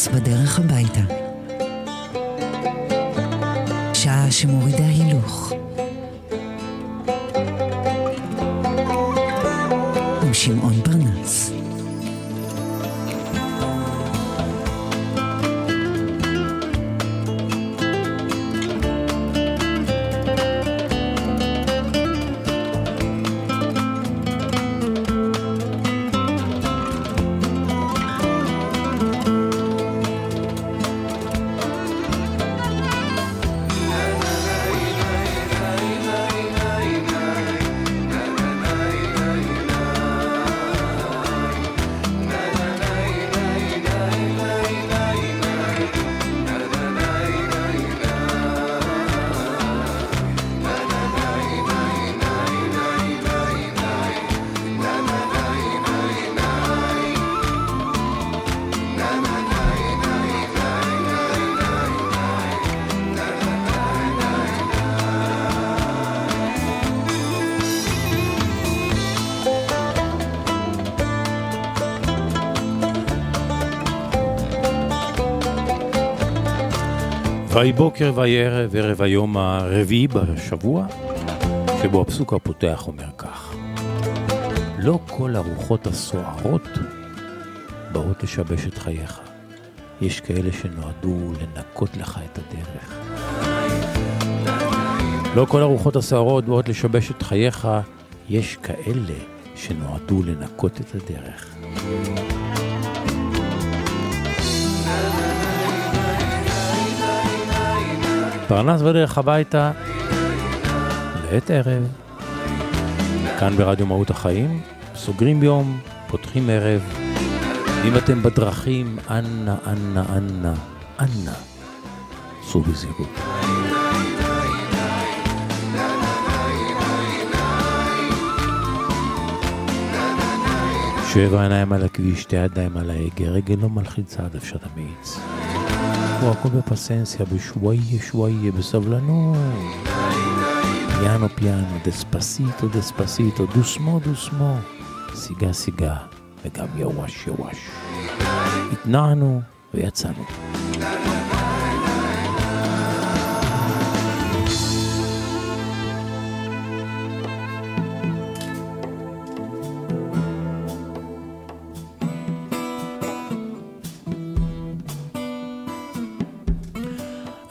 פרנס בדרך הביתה. שעה שמורידה הילוך. ויהי בוקר ויהי ערב, ערב היום הרביעי בשבוע, שבו הפסוק הפותח אומר כך: לא כל הרוחות הסוערות באות לשבש את חייך. יש כאלה שנועדו לנקות לך את הדרך. לא כל הרוחות הסוערות באות לשבש את חייך, יש כאלה שנועדו לנקות את הדרך. פרנס בדרך הביתה, לעת ערב, כאן ברדיו מהות החיים, סוגרים יום, פותחים ערב. אם אתם בדרכים, אנא, אנא, אנא, אנא, סעו בזהירות. שבע עיניים על הכביש, שתי ידיים על ההגה, רגל לא מלחיצה עד אפשר תמיץ. פה הכל בפסנסיה, בשוואיה שוואיה, בסבלנות. פיאנו פיאנו, דספסיטו דספסיטו, דוסמו דוסמו, סיגה סיגה, וגם יווש יווש. התנענו ויצאנו.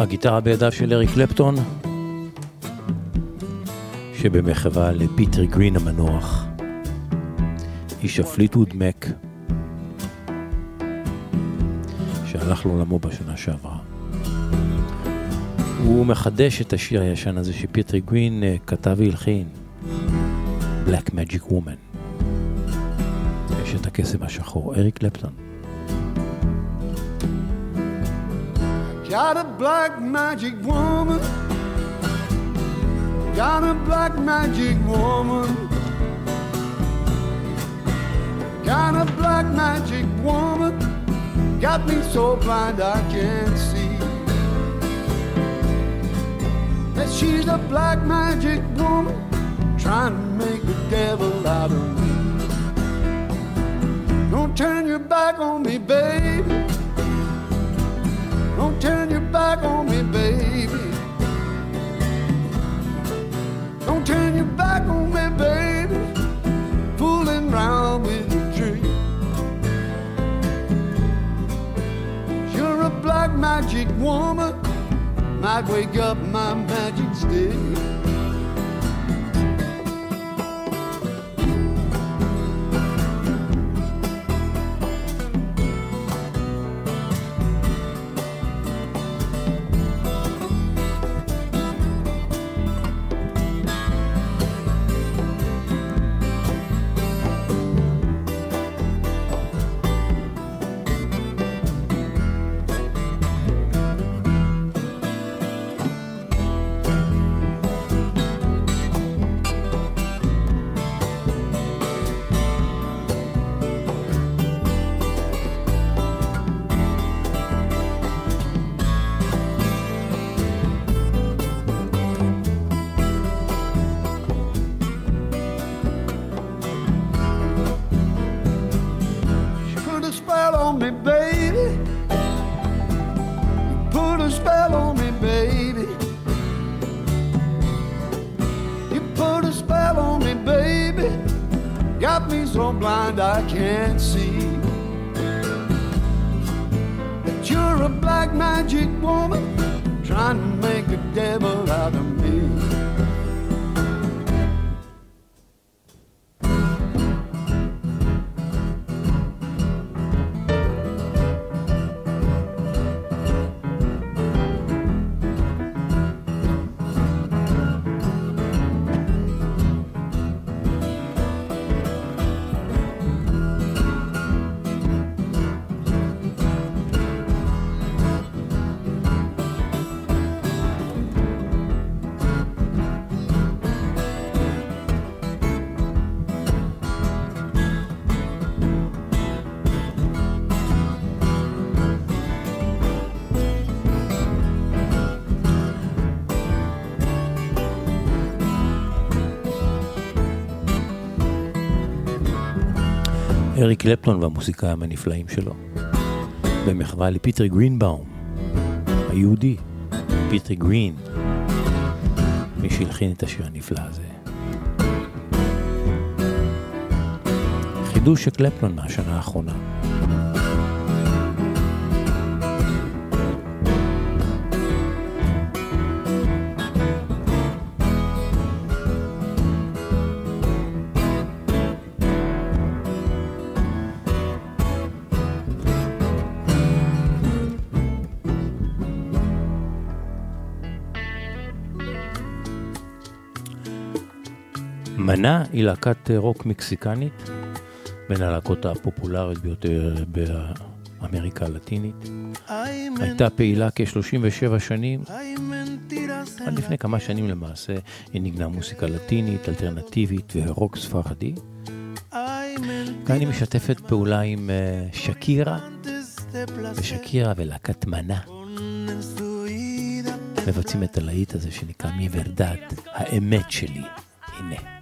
הגיטרה בידיו של אריק קלפטון, שבמחווה לפיטר גרין המנוח, איש הפליטווד מק, שהלך לעולמו בשנה שעברה. הוא מחדש את השיר הישן הזה שפיטר גרין אה, כתב והלחין, Black Magic Woman. יש את הקסם השחור, אריק קלפטון. Got a black magic woman. Got a black magic woman. Got a black magic woman. Got me so blind I can't see. That she's a black magic woman trying to make the devil out of me. Don't turn your back on me, baby. Turn your back on me, baby. Don't turn your back on me, baby. Fooling around with a tree. You're a black magic woman. Might wake up my magic stick. Me so blind I can't see. That you're a black magic woman trying to make a devil out of me. אריק קלפטון והמוסיקאים הנפלאים שלו. במחווה לפיטר גרינבאום, היהודי, פיטר גרין, מי שהלחין את השיר הנפלא הזה. חידוש של קלפטון מהשנה האחרונה. מנה היא להקת רוק מקסיקנית, בין הלהקות הפופולריות ביותר באמריקה הלטינית. הייתה פעילה כ-37 שנים, עד לפני כמה שנים למעשה היא ניגנה מוסיקה לטינית, אלטרנטיבית ורוק ספרדי. כאן היא משתפת פעולה עם אה, שקירה, ושקירה ולהקת מנה. מבצעים את הלהיט הזה שנקרא מי ורדת, האמת שלי. הנה.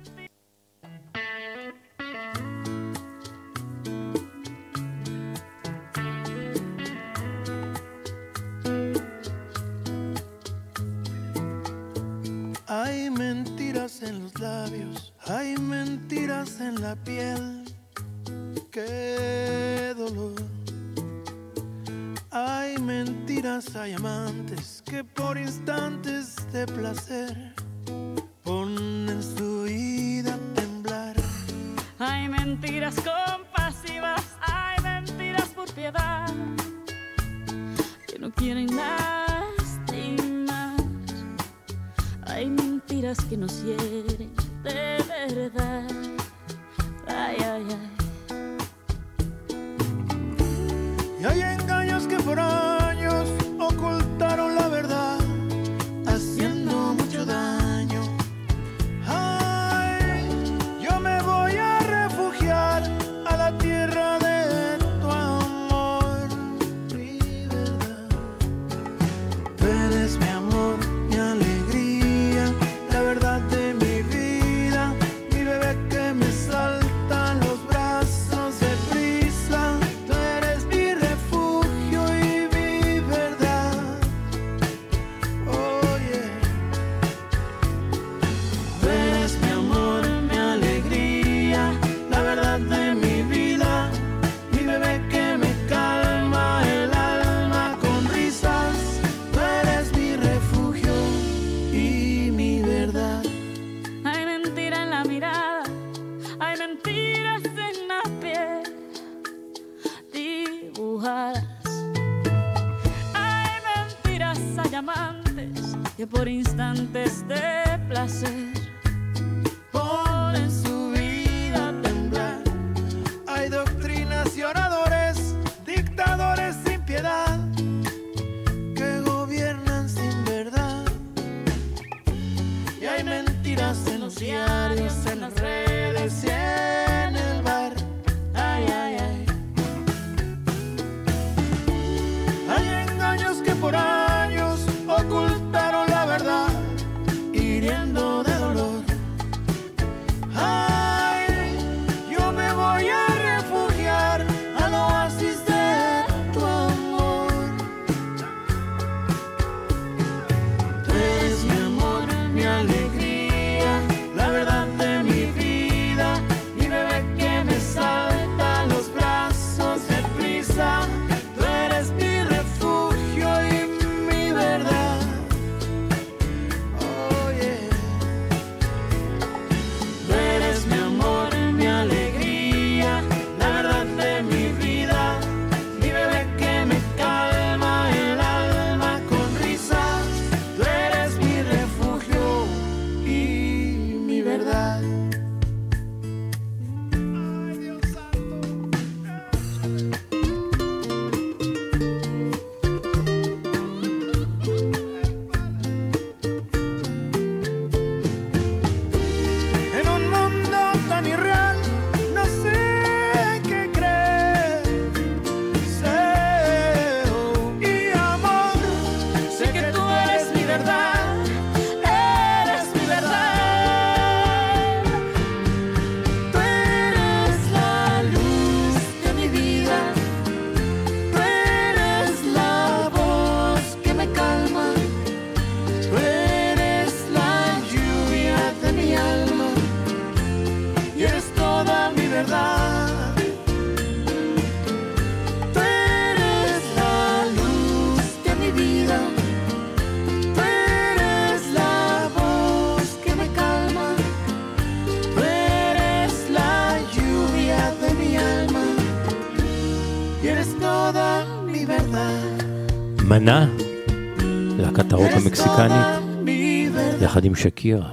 שקירה.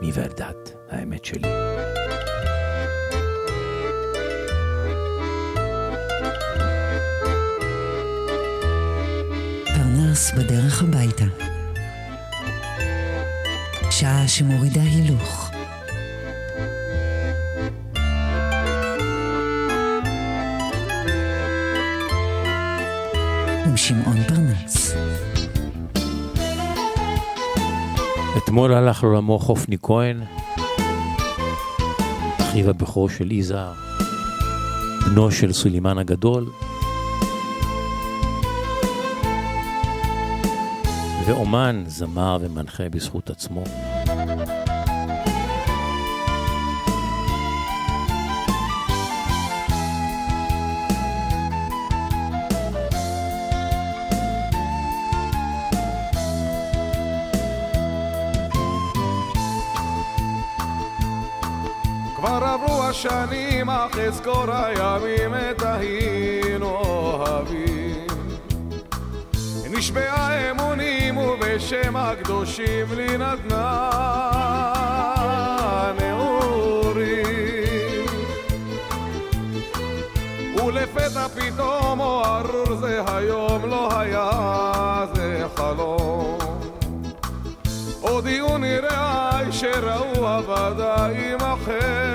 מי ורדת, האמת שלי. פרנס בדרך הביתה. שעה שמורידה אתמול הלך לעולמו חופני כהן, אחיו הבכור של יזהר, בנו של סולימן הגדול, ואומן, זמר ומנחה בזכות עצמו. השנים, אך אזכור הימים עת היינו אוהבים. נשבעה אמונים ובשם הקדושים לי נתנה נעורים. ולפתע פתאום, או ארור זה היום, לא היה זה חלום. הודיעו נראי שראו עבדה עם אחר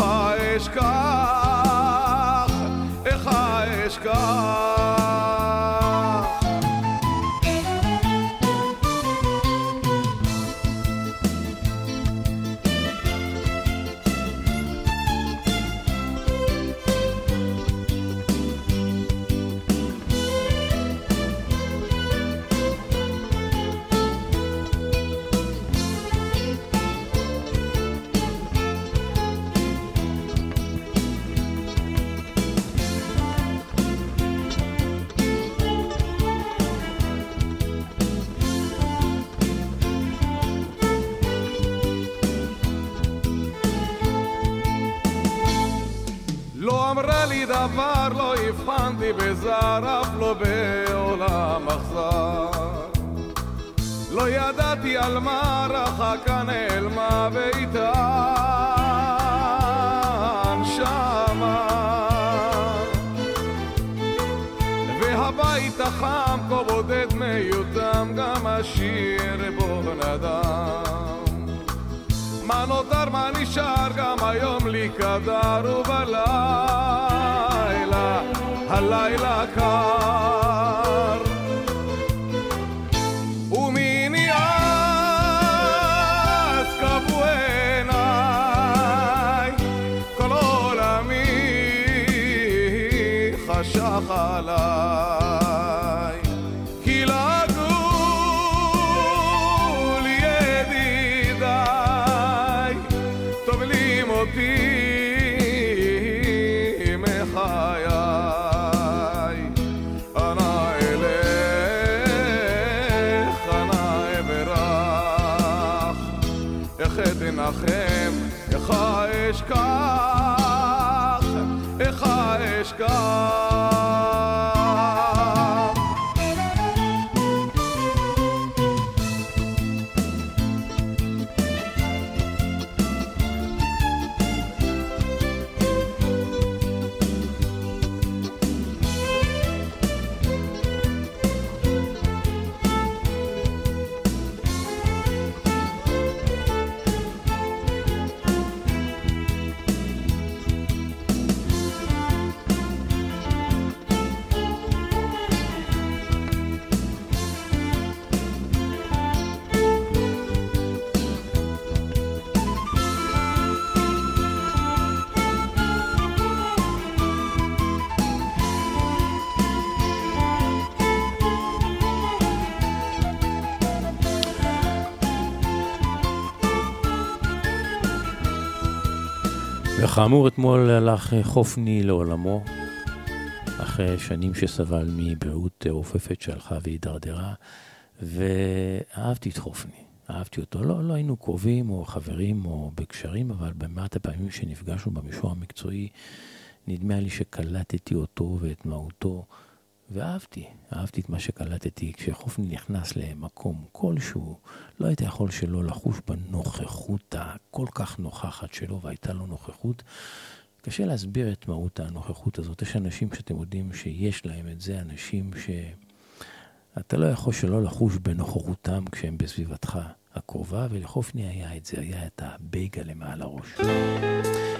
Ha, escapa. בעולם אכזר. לא ידעתי על מה רחקה נעלמה ואיתה נשמה. והבית החם כה בודד מיותם, גם השיר בו נדם. מה נותר, מה נשאר, גם היום לי קדר ובלילה, הלילה קר. אתנחם, איך אשכח, איך אשכח. וכאמור, אתמול הלך חופני לעולמו, אחרי שנים שסבל מבריאות רופפת שהלכה והידרדרה, ואהבתי את חופני, אהבתי אותו. לא, לא היינו קרובים או חברים או בקשרים, אבל במעט הפעמים שנפגשנו במישור המקצועי, נדמה לי שקלטתי אותו ואת מהותו, ואהבתי, אהבתי את מה שקלטתי. כשחופני נכנס למקום כלשהו, לא היית יכול שלא לחוש בנוכחות הכל כך נוכחת שלו, והייתה לו נוכחות. קשה להסביר את מהות הנוכחות הזאת. יש אנשים שאתם יודעים שיש להם את זה, אנשים שאתה לא יכול שלא לחוש בנוכחותם כשהם בסביבתך הקרובה, ולחופני היה את זה, היה את הבייגה למעל הראש.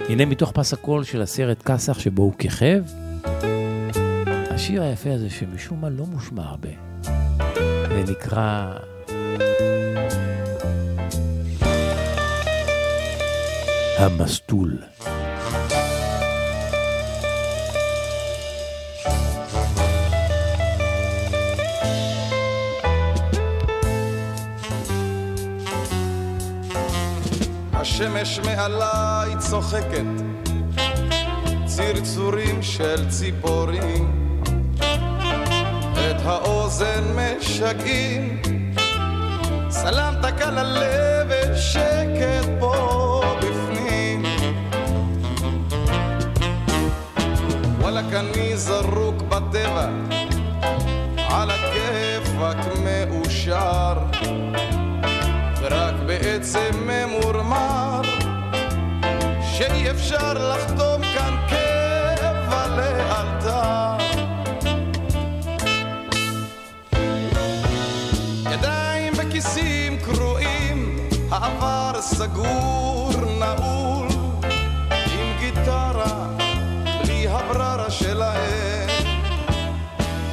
הנה מתוך פס הקול של הסרט כסח שבו הוא כיכב, השיר היפה הזה שמשום מה לא מושמע הרבה, ונקרא... המסטול. השמש מעליי צוחקת, צרצורים של ציפורים, האוזן משגעים, סלמת על הלב ושקט פה בפנים. וואלכ אני זרוק בטבע, על הכיף רק מאושר. ורק בעצם ממורמר שאי אפשר לחתום העבר סגור נעול עם גיטרה בלי הבררה שלהם.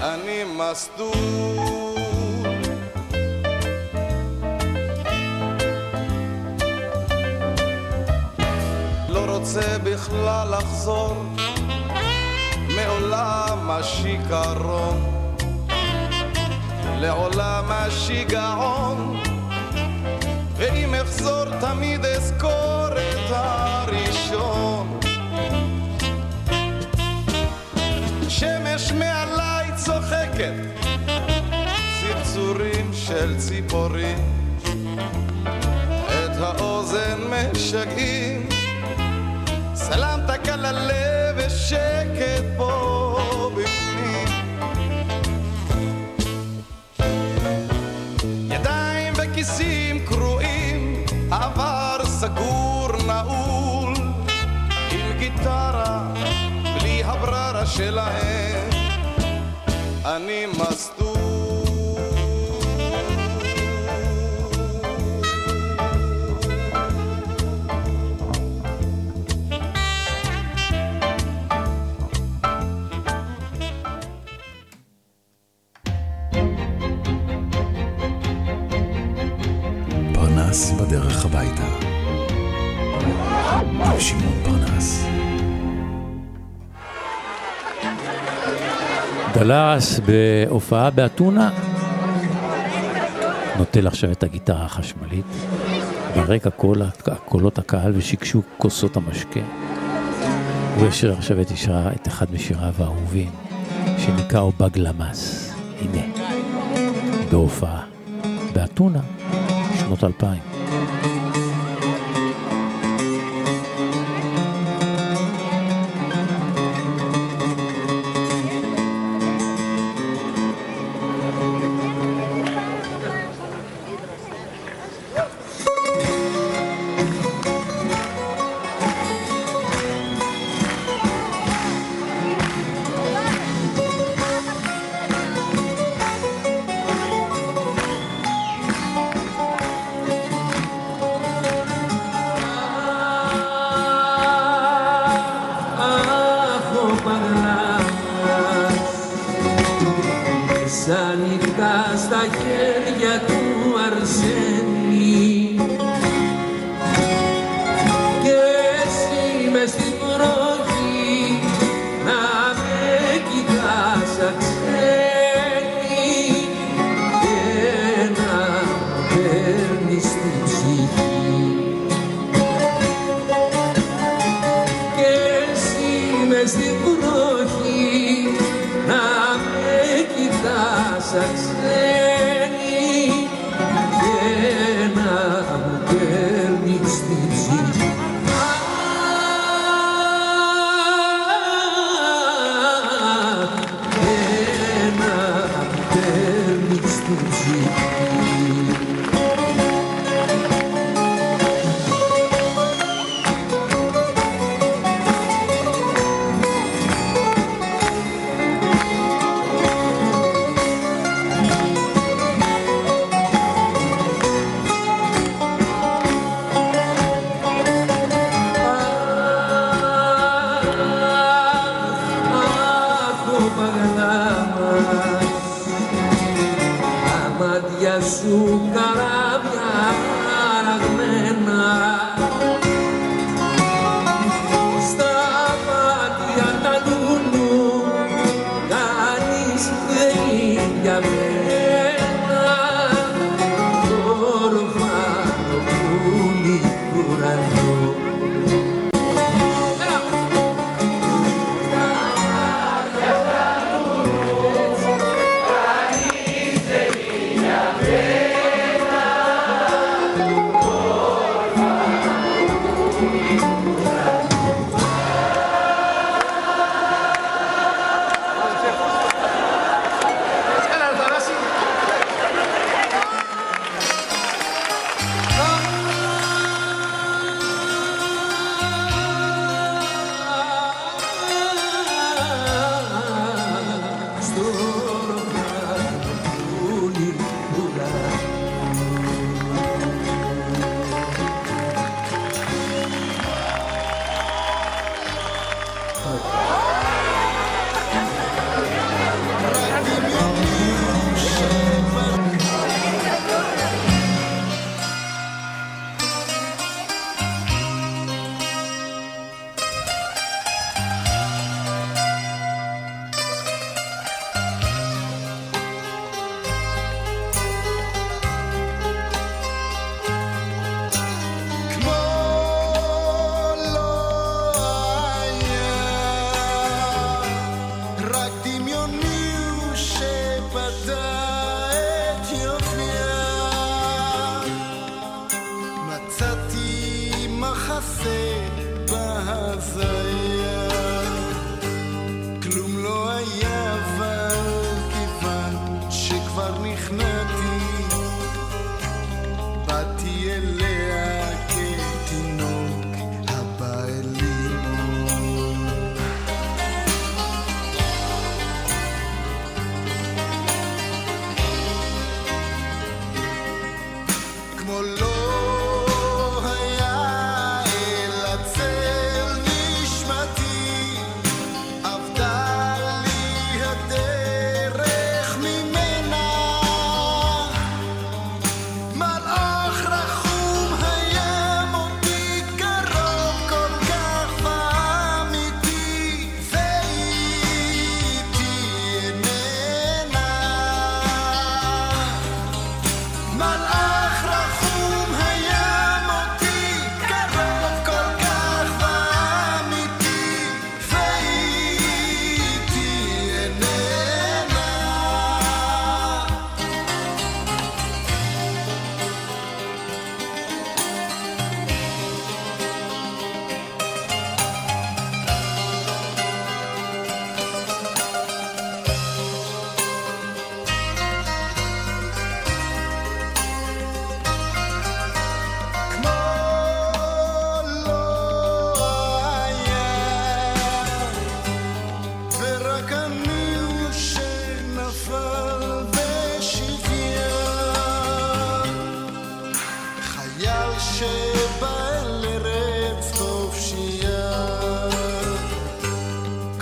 אני מסדור. רוצה בכלל לחזור מעולם השיכרון לעולם השיגעון אחזור תמיד אזכור את הראשון שמש מעליי צוחקת צרצורים של ציפורים את האוזן משגעים סלמת על הלב ושקט פה עבר סגור נעול עם גיטרה בלי הבררה שלהם. אני מסטור בדרך הביתה. עם שמעון פרנס. דלס בהופעה באתונה, נוטל עכשיו את הגיטרה החשמלית, ברקע קול, קולות הקהל ושקשוק כוסות המשקה. הוא ישיר עכשיו את, ישרה, את אחד משיריו האהובים, שנקרא אובג למאס. הנה, בהופעה, באתונה, שנות אלפיים.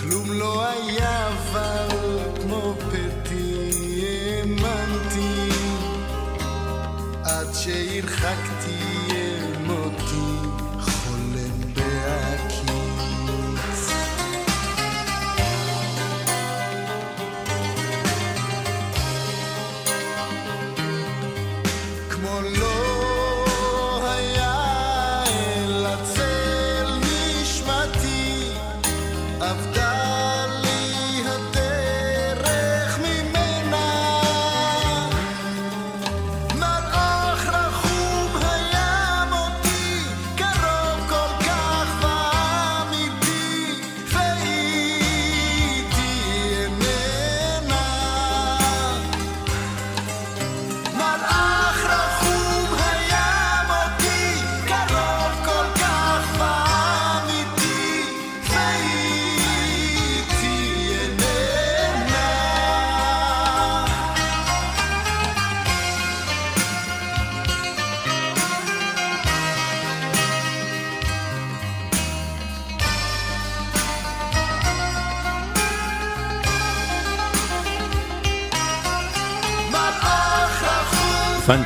מלאך רחום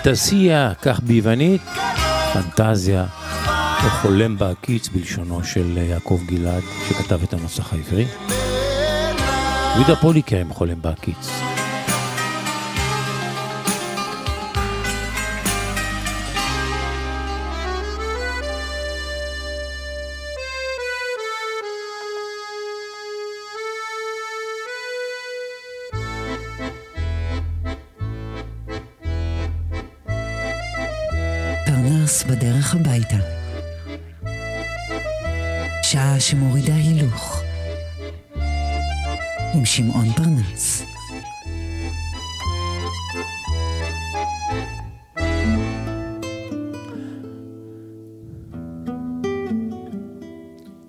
פנטסיה, כך ביוונית, פנטזיה, או חולם בהקיץ בלשונו של יעקב גלעד, שכתב את הנוסח העברי. יהודה פוליקר עם חולם בהקיץ. פרנס בדרך הביתה. שעה שמורידה הילוך. עם שמעון פרנס.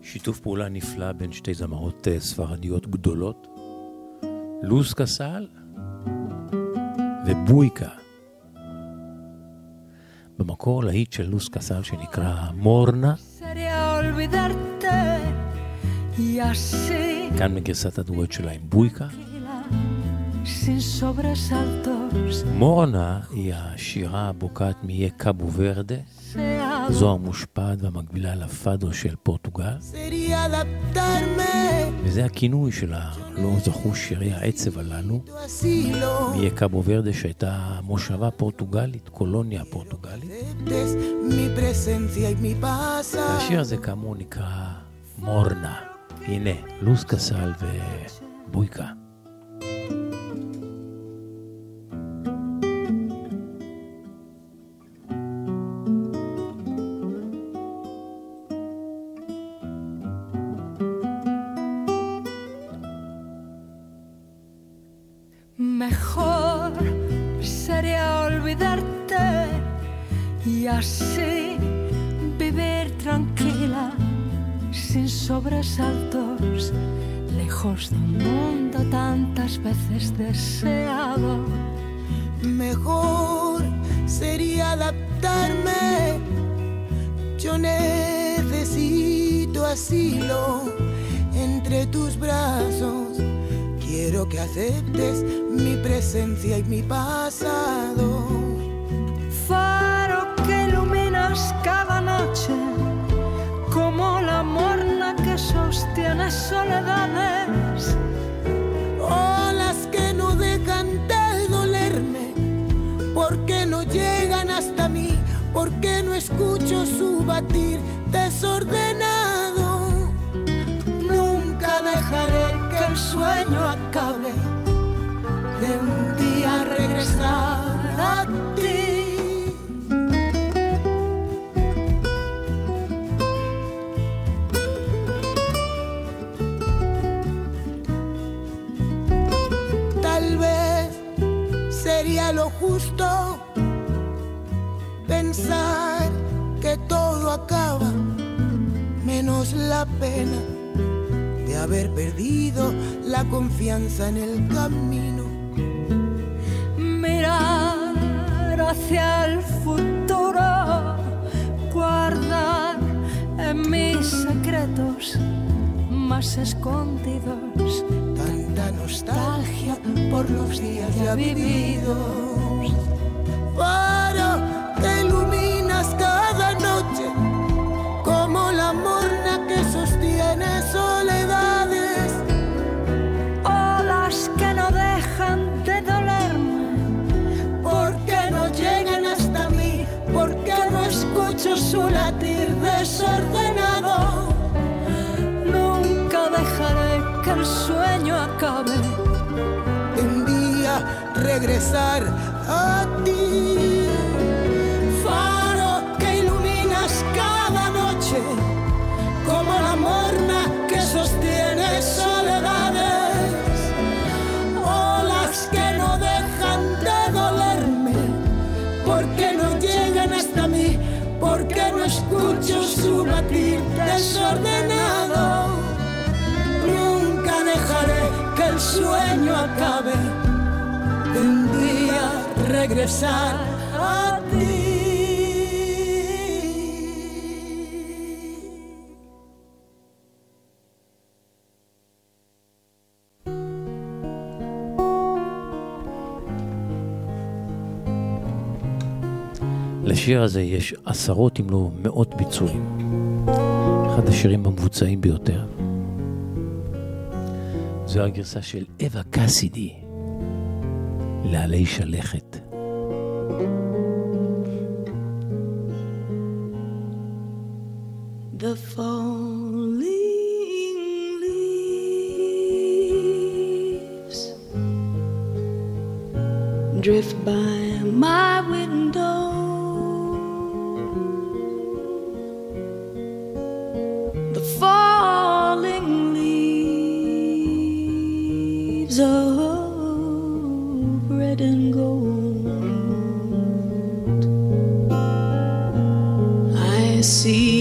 שיתוף פעולה נפלא בין שתי זמרות אה, ספרדיות גדולות, לוז קסל ובויקה. במקור להיט של לוז קסל שנקרא מורנה, כאן מגרסת הדואט שלה עם בויקה. מורנה היא השירה הבוקעת מאיי קאבו ורדה, זו המושפעת והמקבילה לפאדו של פורטוגל, וזה הכינוי של הלא זכו שירי העצב הללו, מאיי קאבו ורדה שהייתה מושבה פורטוגלית, קולוניה פורטוגלית. והשיר הזה כאמור נקרא מורנה. הנה, לוז קסל ובויקה. Mejor sería adaptarme. Yo necesito asilo entre tus brazos. Quiero que aceptes mi presencia y mi pasado. Faro que iluminas cada noche, como la morna que sostiene soledades. Desordenado. Nunca dejaré que el sueño la pena de haber perdido la confianza en el camino. Mirar hacia el futuro, guardar en mis secretos más escondidos Tanta nostalgia por los días ya vividos. Faro que iluminas cada noche como la morna sostiene soledades. olas que no dejan de dolerme. porque no llegan hasta mí, porque no escucho su latir desordenado. Nunca dejaré que el sueño acabe. Un día regresar a ti. desordenado. Nunca dejaré que el sueño acabe de un día regresar a ti. לשיר הזה יש עשרות אם לא מאות ביצועים. אחד השירים המבוצעים ביותר. זו הגרסה של אווה קסידי לעלי שלכת. Drift by my window see.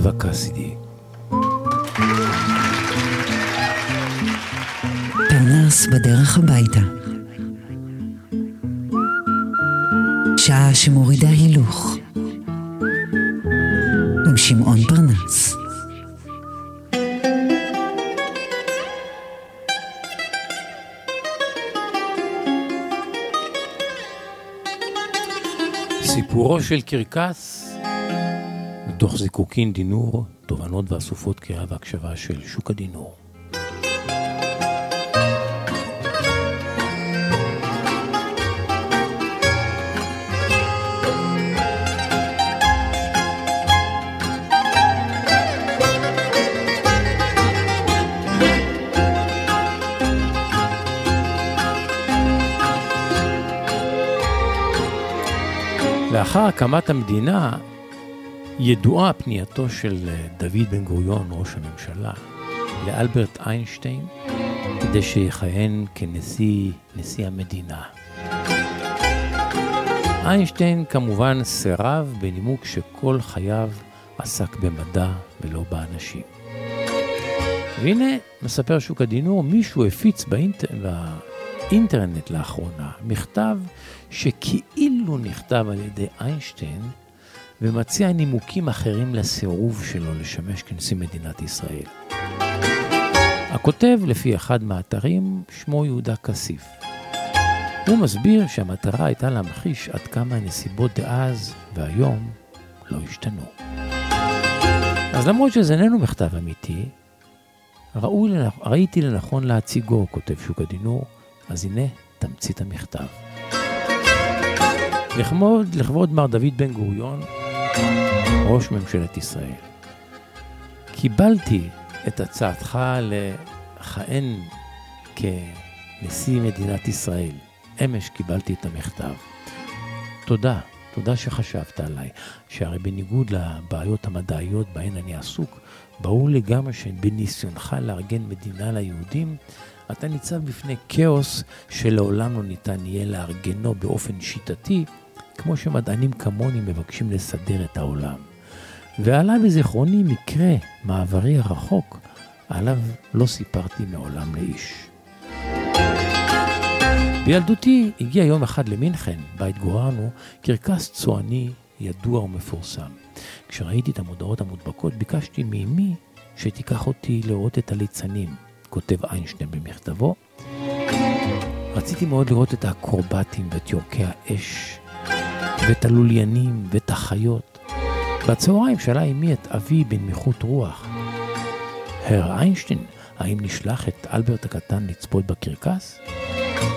גבע קסידי. פרנס בדרך הביתה. שעה שמורידה הילוך. עם שמעון פרנס. סיפורו של קרקס מתוך זיקוקין דינור, תובנות ואסופות קריאה והקשבה של שוק הדינור. לאחר הקמת המדינה, ידועה פנייתו של אה, דוד בן גוריון, ראש הממשלה, לאלברט איינשטיין, כדי שיכהן כנשיא נשיא המדינה. איינשטיין כמובן סירב בנימוק שכל חייו עסק במדע ולא באנשים. והנה, מספר שוק הדינור, מישהו הפיץ באינטר... באינטרנט לאחרונה מכתב שכאילו נכתב על ידי איינשטיין ומציע נימוקים אחרים לסירוב שלו לשמש כנשיא מדינת ישראל. הכותב, לפי אחד מהאתרים, שמו יהודה כסיף. הוא מסביר שהמטרה הייתה להמחיש עד כמה הנסיבות דאז והיום לא השתנו. אז למרות שזה איננו מכתב אמיתי, ראוי, ראיתי לנכון להציגו, כותב שוק הדינור, אז הנה תמצית המכתב. לכבוד, לכבוד מר דוד בן גוריון, ראש ממשלת ישראל. קיבלתי את הצעתך לכהן כנשיא מדינת ישראל. אמש קיבלתי את המכתב. תודה, תודה שחשבת עליי, שהרי בניגוד לבעיות המדעיות בהן אני עסוק, ברור לגמרי שבניסיונך לארגן מדינה ליהודים, אתה ניצב בפני כאוס שלעולם לא ניתן יהיה לארגנו באופן שיטתי, כמו שמדענים כמוני מבקשים לסדר את העולם. ועלה בזיכרוני מקרה מעברי הרחוק, עליו לא סיפרתי מעולם לאיש. בילדותי הגיע יום אחד למינכן, בה התגוררנו, קרקס צועני ידוע ומפורסם. כשראיתי את המודעות המודבקות, ביקשתי מאמי שתיקח אותי לראות את הליצנים, כותב איינשטיין במכתבו. רציתי מאוד לראות את האקרובטים ואת יורקי האש ואת הלוליינים ואת החיות. בצהריים שאלה אמי את אבי בנמיכות רוח, הר איינשטיין, האם נשלח את אלברט הקטן לצפות בקרקס?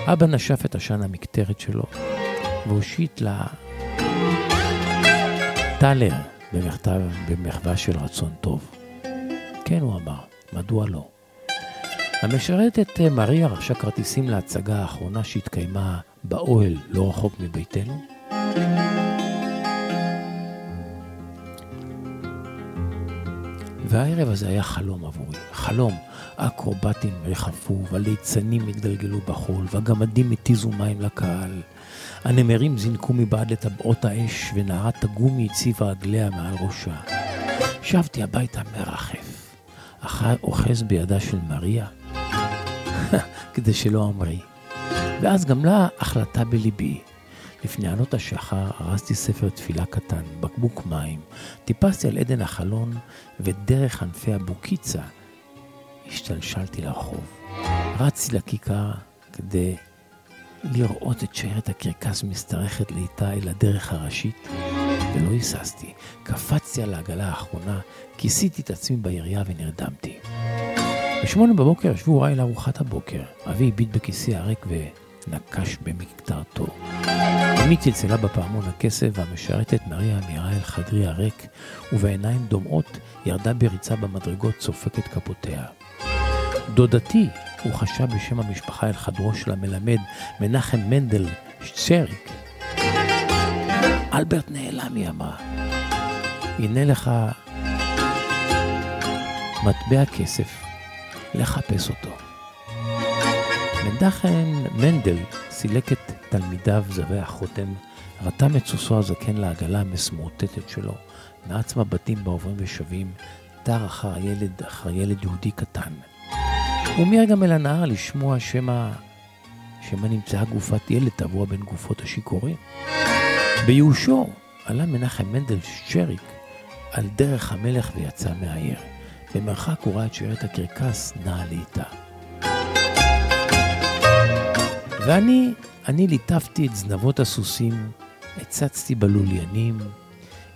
אבא נשף את עשן המקטרת שלו והושיט לה טלר במכתב, במחווה של רצון טוב. כן, הוא אמר, מדוע לא? המשרתת מריה רכשה כרטיסים להצגה האחרונה שהתקיימה באוהל לא רחוק מביתנו, והערב הזה היה חלום עבורי, חלום. האקרובטים ריחפו, והליצנים התגלגלו בחול, והגמדים התיזו מים לקהל. הנמרים זינקו מבעד לטבעות האש, ונערת הגומי הציבה רגליה מעל ראשה. שבתי הביתה מרחף, אוחז בידה של מריה, כדי שלא אמרי. ואז גמלה החלטה בליבי. לפני עלות השחר ארזתי ספר תפילה קטן, בקבוק מים, טיפסתי על עדן החלון, ודרך ענפי הבוקיצה השתלשלתי לרחוב. רצתי לכיכר כדי לראות את שיירת הקרקס משתרכת לאיתה אל הדרך הראשית, ולא היססתי. קפצתי על העגלה האחרונה, כיסיתי את עצמי בירייה ונרדמתי. בשמונה בבוקר ישבו הוריי לארוחת הבוקר. אבי הביט בכיסי הריק ונקש במקטרתו. אמי צלצלה בפעמון הכסף והמשרתת מריה אמירה אל חדרי הריק, ובעיניים דומעות ירדה בריצה במדרגות צופקת כפותיה. דודתי, הוא חשב בשם המשפחה אל חדרו של המלמד מנחם מנדל שצריק. אלברט נעלם, היא אמרה. הנה לך מטבע כסף, לחפש אותו. מנחם מנדל סילק את תלמידיו זבי החותם, רתם את סוסו הזקן לעגלה המסמורטטת שלו, נעץ מבטים בעוברים ושבים, דר אחר הילד, אחר ילד יהודי קטן. הוא מיהר גם אל הנהר לשמוע שמא, שמא נמצאה גופת ילד טבוע בין גופות השיכורים. בייאושו עלה מנחם מנדל שריק על דרך המלך ויצא מהעיר. במרחק הוא ראה את שיירת הקרקס נעה לאיתה. ואני, אני ליטפתי את זנבות הסוסים, הצצתי בלוליינים,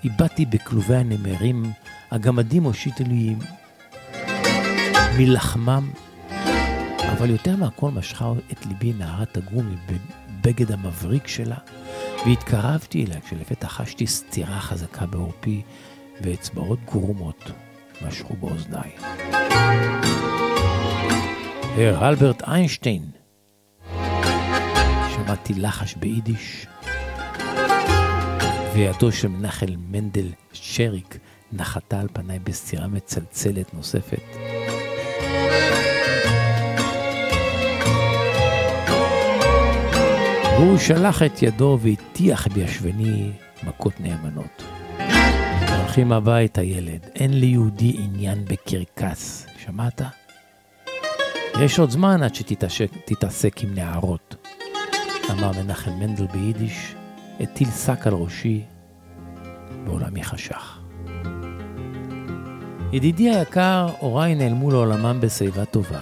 איבדתי בכלובי הנמרים, הגמדים הושיטו לי מלחמם, אבל יותר מהכל משכה את ליבי נערת הגומי בבגד המבריק שלה, והתקרבתי אליה כשלפתע חשתי סטירה חזקה בעורפי, ואצבעות גרומות משכו באוזניי. הר אלברט איינשטיין, שמעתי לחש ביידיש, וידו של מנחם מנדל שריק נחתה על פניי בסתירה מצלצלת נוספת. והוא שלח את ידו והטיח בישבני מכות נאמנות. הולכים הביתה, ילד, אין ליהודי עניין בקרקס, שמעת? יש עוד זמן עד שתתעסק עם נערות. אמר מנחם מנדל ביידיש, הטיל שק על ראשי, ועולמי חשך. ידידי היקר, הוריי נעלמו לעולמם בשיבה טובה.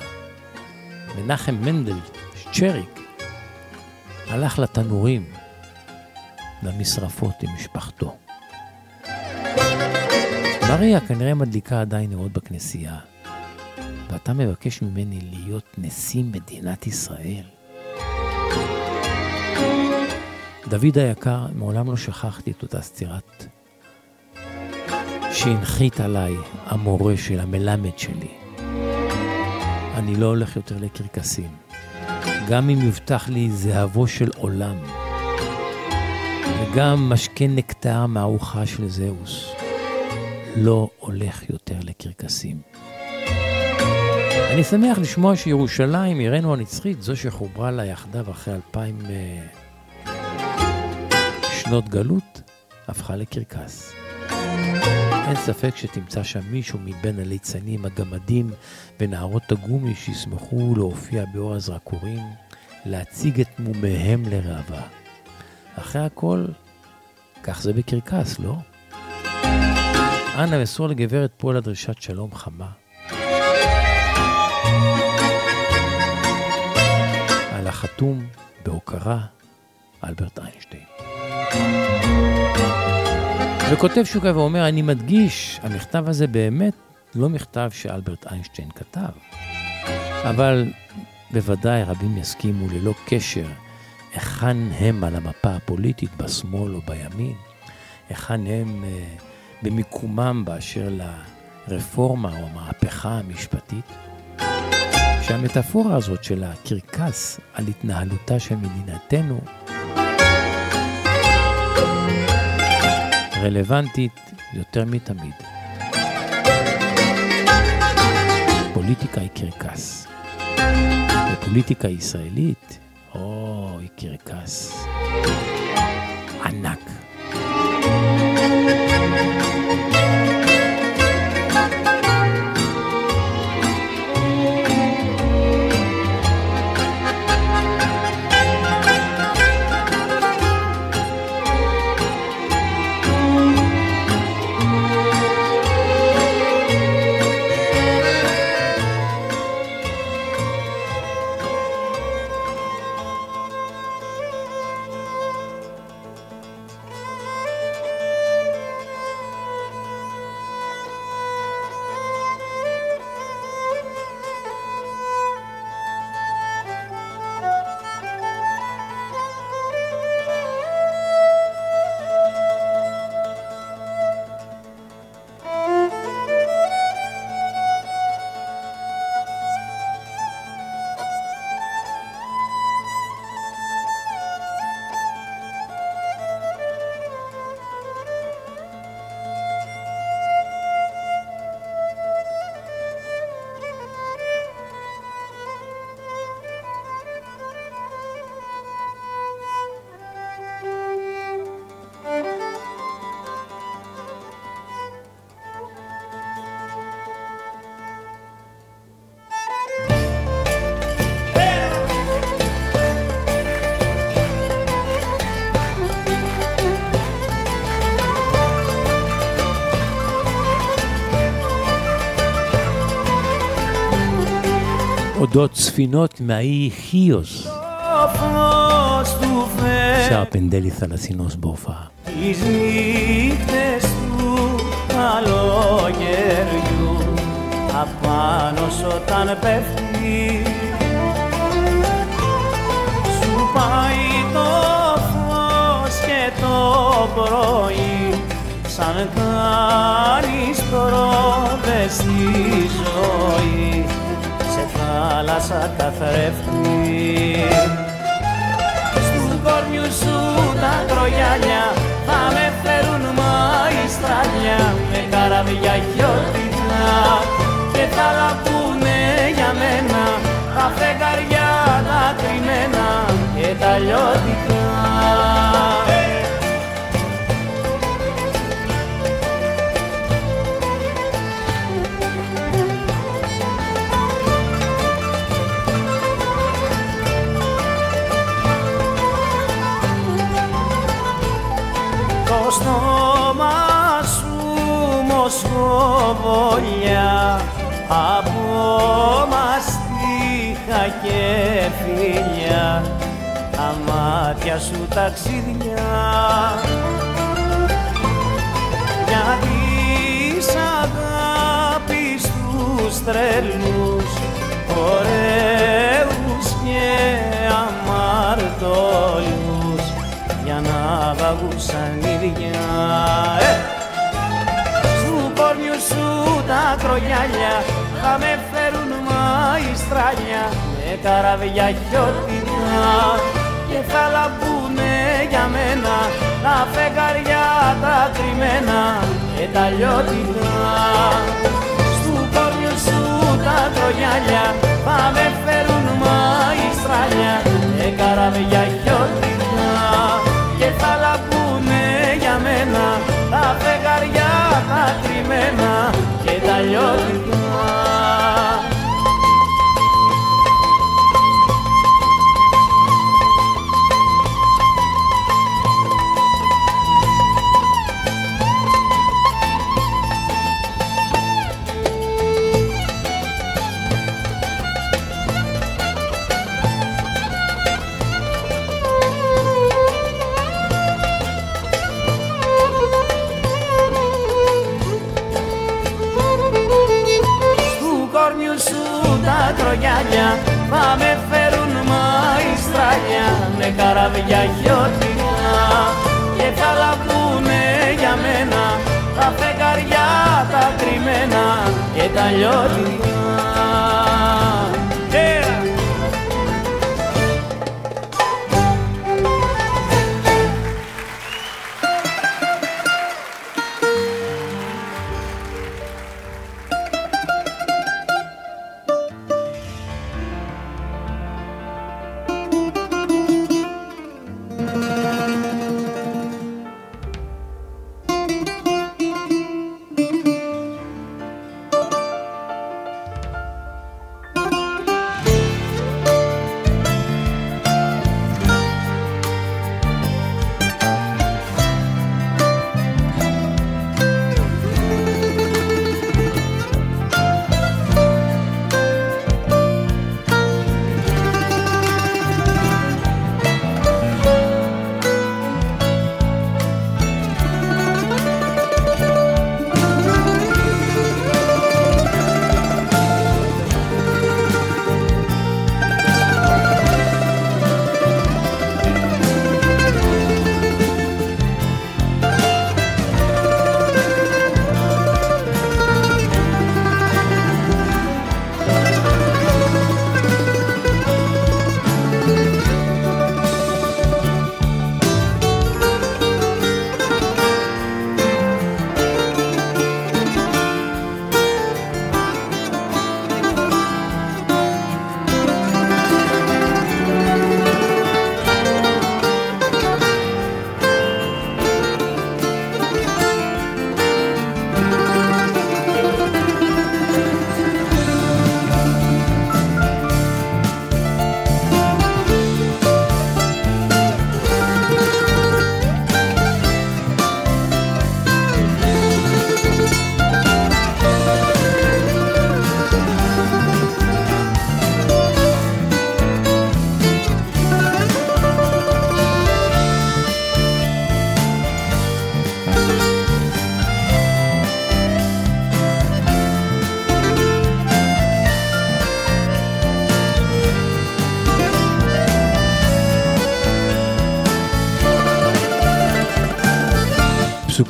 מנחם מנדל, צ'ריק, הלך לתנורים, למשרפות עם משפחתו. מריה כנראה מדליקה עדיין נרות בכנסייה, ואתה מבקש ממני להיות נשיא מדינת ישראל? דוד היקר, מעולם לא שכחתי את אותה סטירת שהנחית עליי המורה של המלמד שלי. אני לא הולך יותר לקרקסים. גם אם יובטח לי זהבו של עולם, וגם משקה נקטר מהארוחה של זהוס, לא הולך יותר לקרקסים. אני שמח לשמוע שירושלים, עירנו הנצחית, זו שחוברה לה יחדיו אחרי אלפיים uh, שנות גלות, הפכה לקרקס. אין ספק שתמצא שם מישהו מבין הליצנים, הגמדים ונערות הגומי שישמחו להופיע באור הזרקורים, להציג את מומיהם לראווה. אחרי הכל, כך זה בקרקס, לא? אנא מסור לגברת פועל הדרישת שלום חמה. על החתום בהוקרה אלברט איינשטיין. וכותב שוקה ואומר, אני מדגיש, המכתב הזה באמת לא מכתב שאלברט איינשטיין כתב, אבל בוודאי רבים יסכימו ללא קשר היכן הם על המפה הפוליטית, בשמאל או בימין, היכן הם uh, במיקומם באשר לרפורמה או המהפכה המשפטית. שהמטאפורה הזאת של הקרקס על התנהלותה של מדינתנו רלוונטית יותר מתמיד. פוליטיקה היא קרקס. ופוליטיקה ישראלית, או, היא קרקס ענק. עומדות ספינות מהאי חיוס. שר פנדליס על הסינוס בהופעה. τις νύχτες του καλοκαιριού απάνω όταν πέφτει σου πάει το φως και το πρωί σαν κάνεις πρόβες στη ζωή θάλασσα καθρέφτη. Στου κόρμιου σου τα κρογιάλια θα με φέρουν μαϊστράλια με καραβιά χιώτινα και θα λαπούνε για μένα τα φεγγαριά τα κρυμμένα και τα λιώτικα μοσχοβολιά από μαστίχα και φιλιά. Τα μάτια σου ταξίδια για της αγάπης τους τρελούς ωραίους και αμαρτωλούς για να βαγούσαν ίδια τα κρογιάλια θα με φέρουν μαϊστράλια με καραβιά χιώτινα και θα λαμπούνε για μένα τα φεγγαριά τα κρυμμένα και τα λιώτινα. Στου πόρνιου σου τα κρογιάλια θα με φέρουν μαϊστράλια με καραβιά χιώτινα και θα λαμπούνε για μένα τα φεγγαριά τα κρυμμένα I love. Με φέρουν μαϊστράλια με καραβιά χιώτινα και θα λαμπούνε για μένα τα φεγγαριά τα κρυμμένα και τα λιώτινα.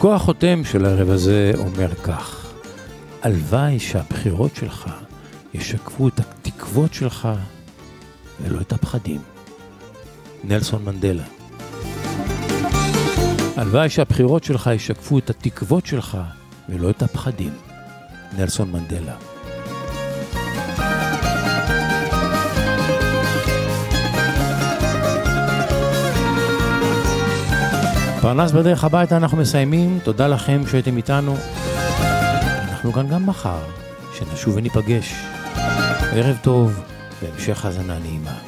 פסוקו החותם של הערב הזה אומר כך: הלוואי שהבחירות שלך ישקפו את התקוות שלך ולא את הפחדים. נלסון מנדלה. הלוואי שהבחירות שלך ישקפו את התקוות שלך ולא את הפחדים. נלסון מנדלה. פרנס בדרך הביתה אנחנו מסיימים, תודה לכם שהייתם איתנו. אנחנו כאן גם מחר, שנשוב וניפגש. ערב טוב והמשך האזנה נעימה.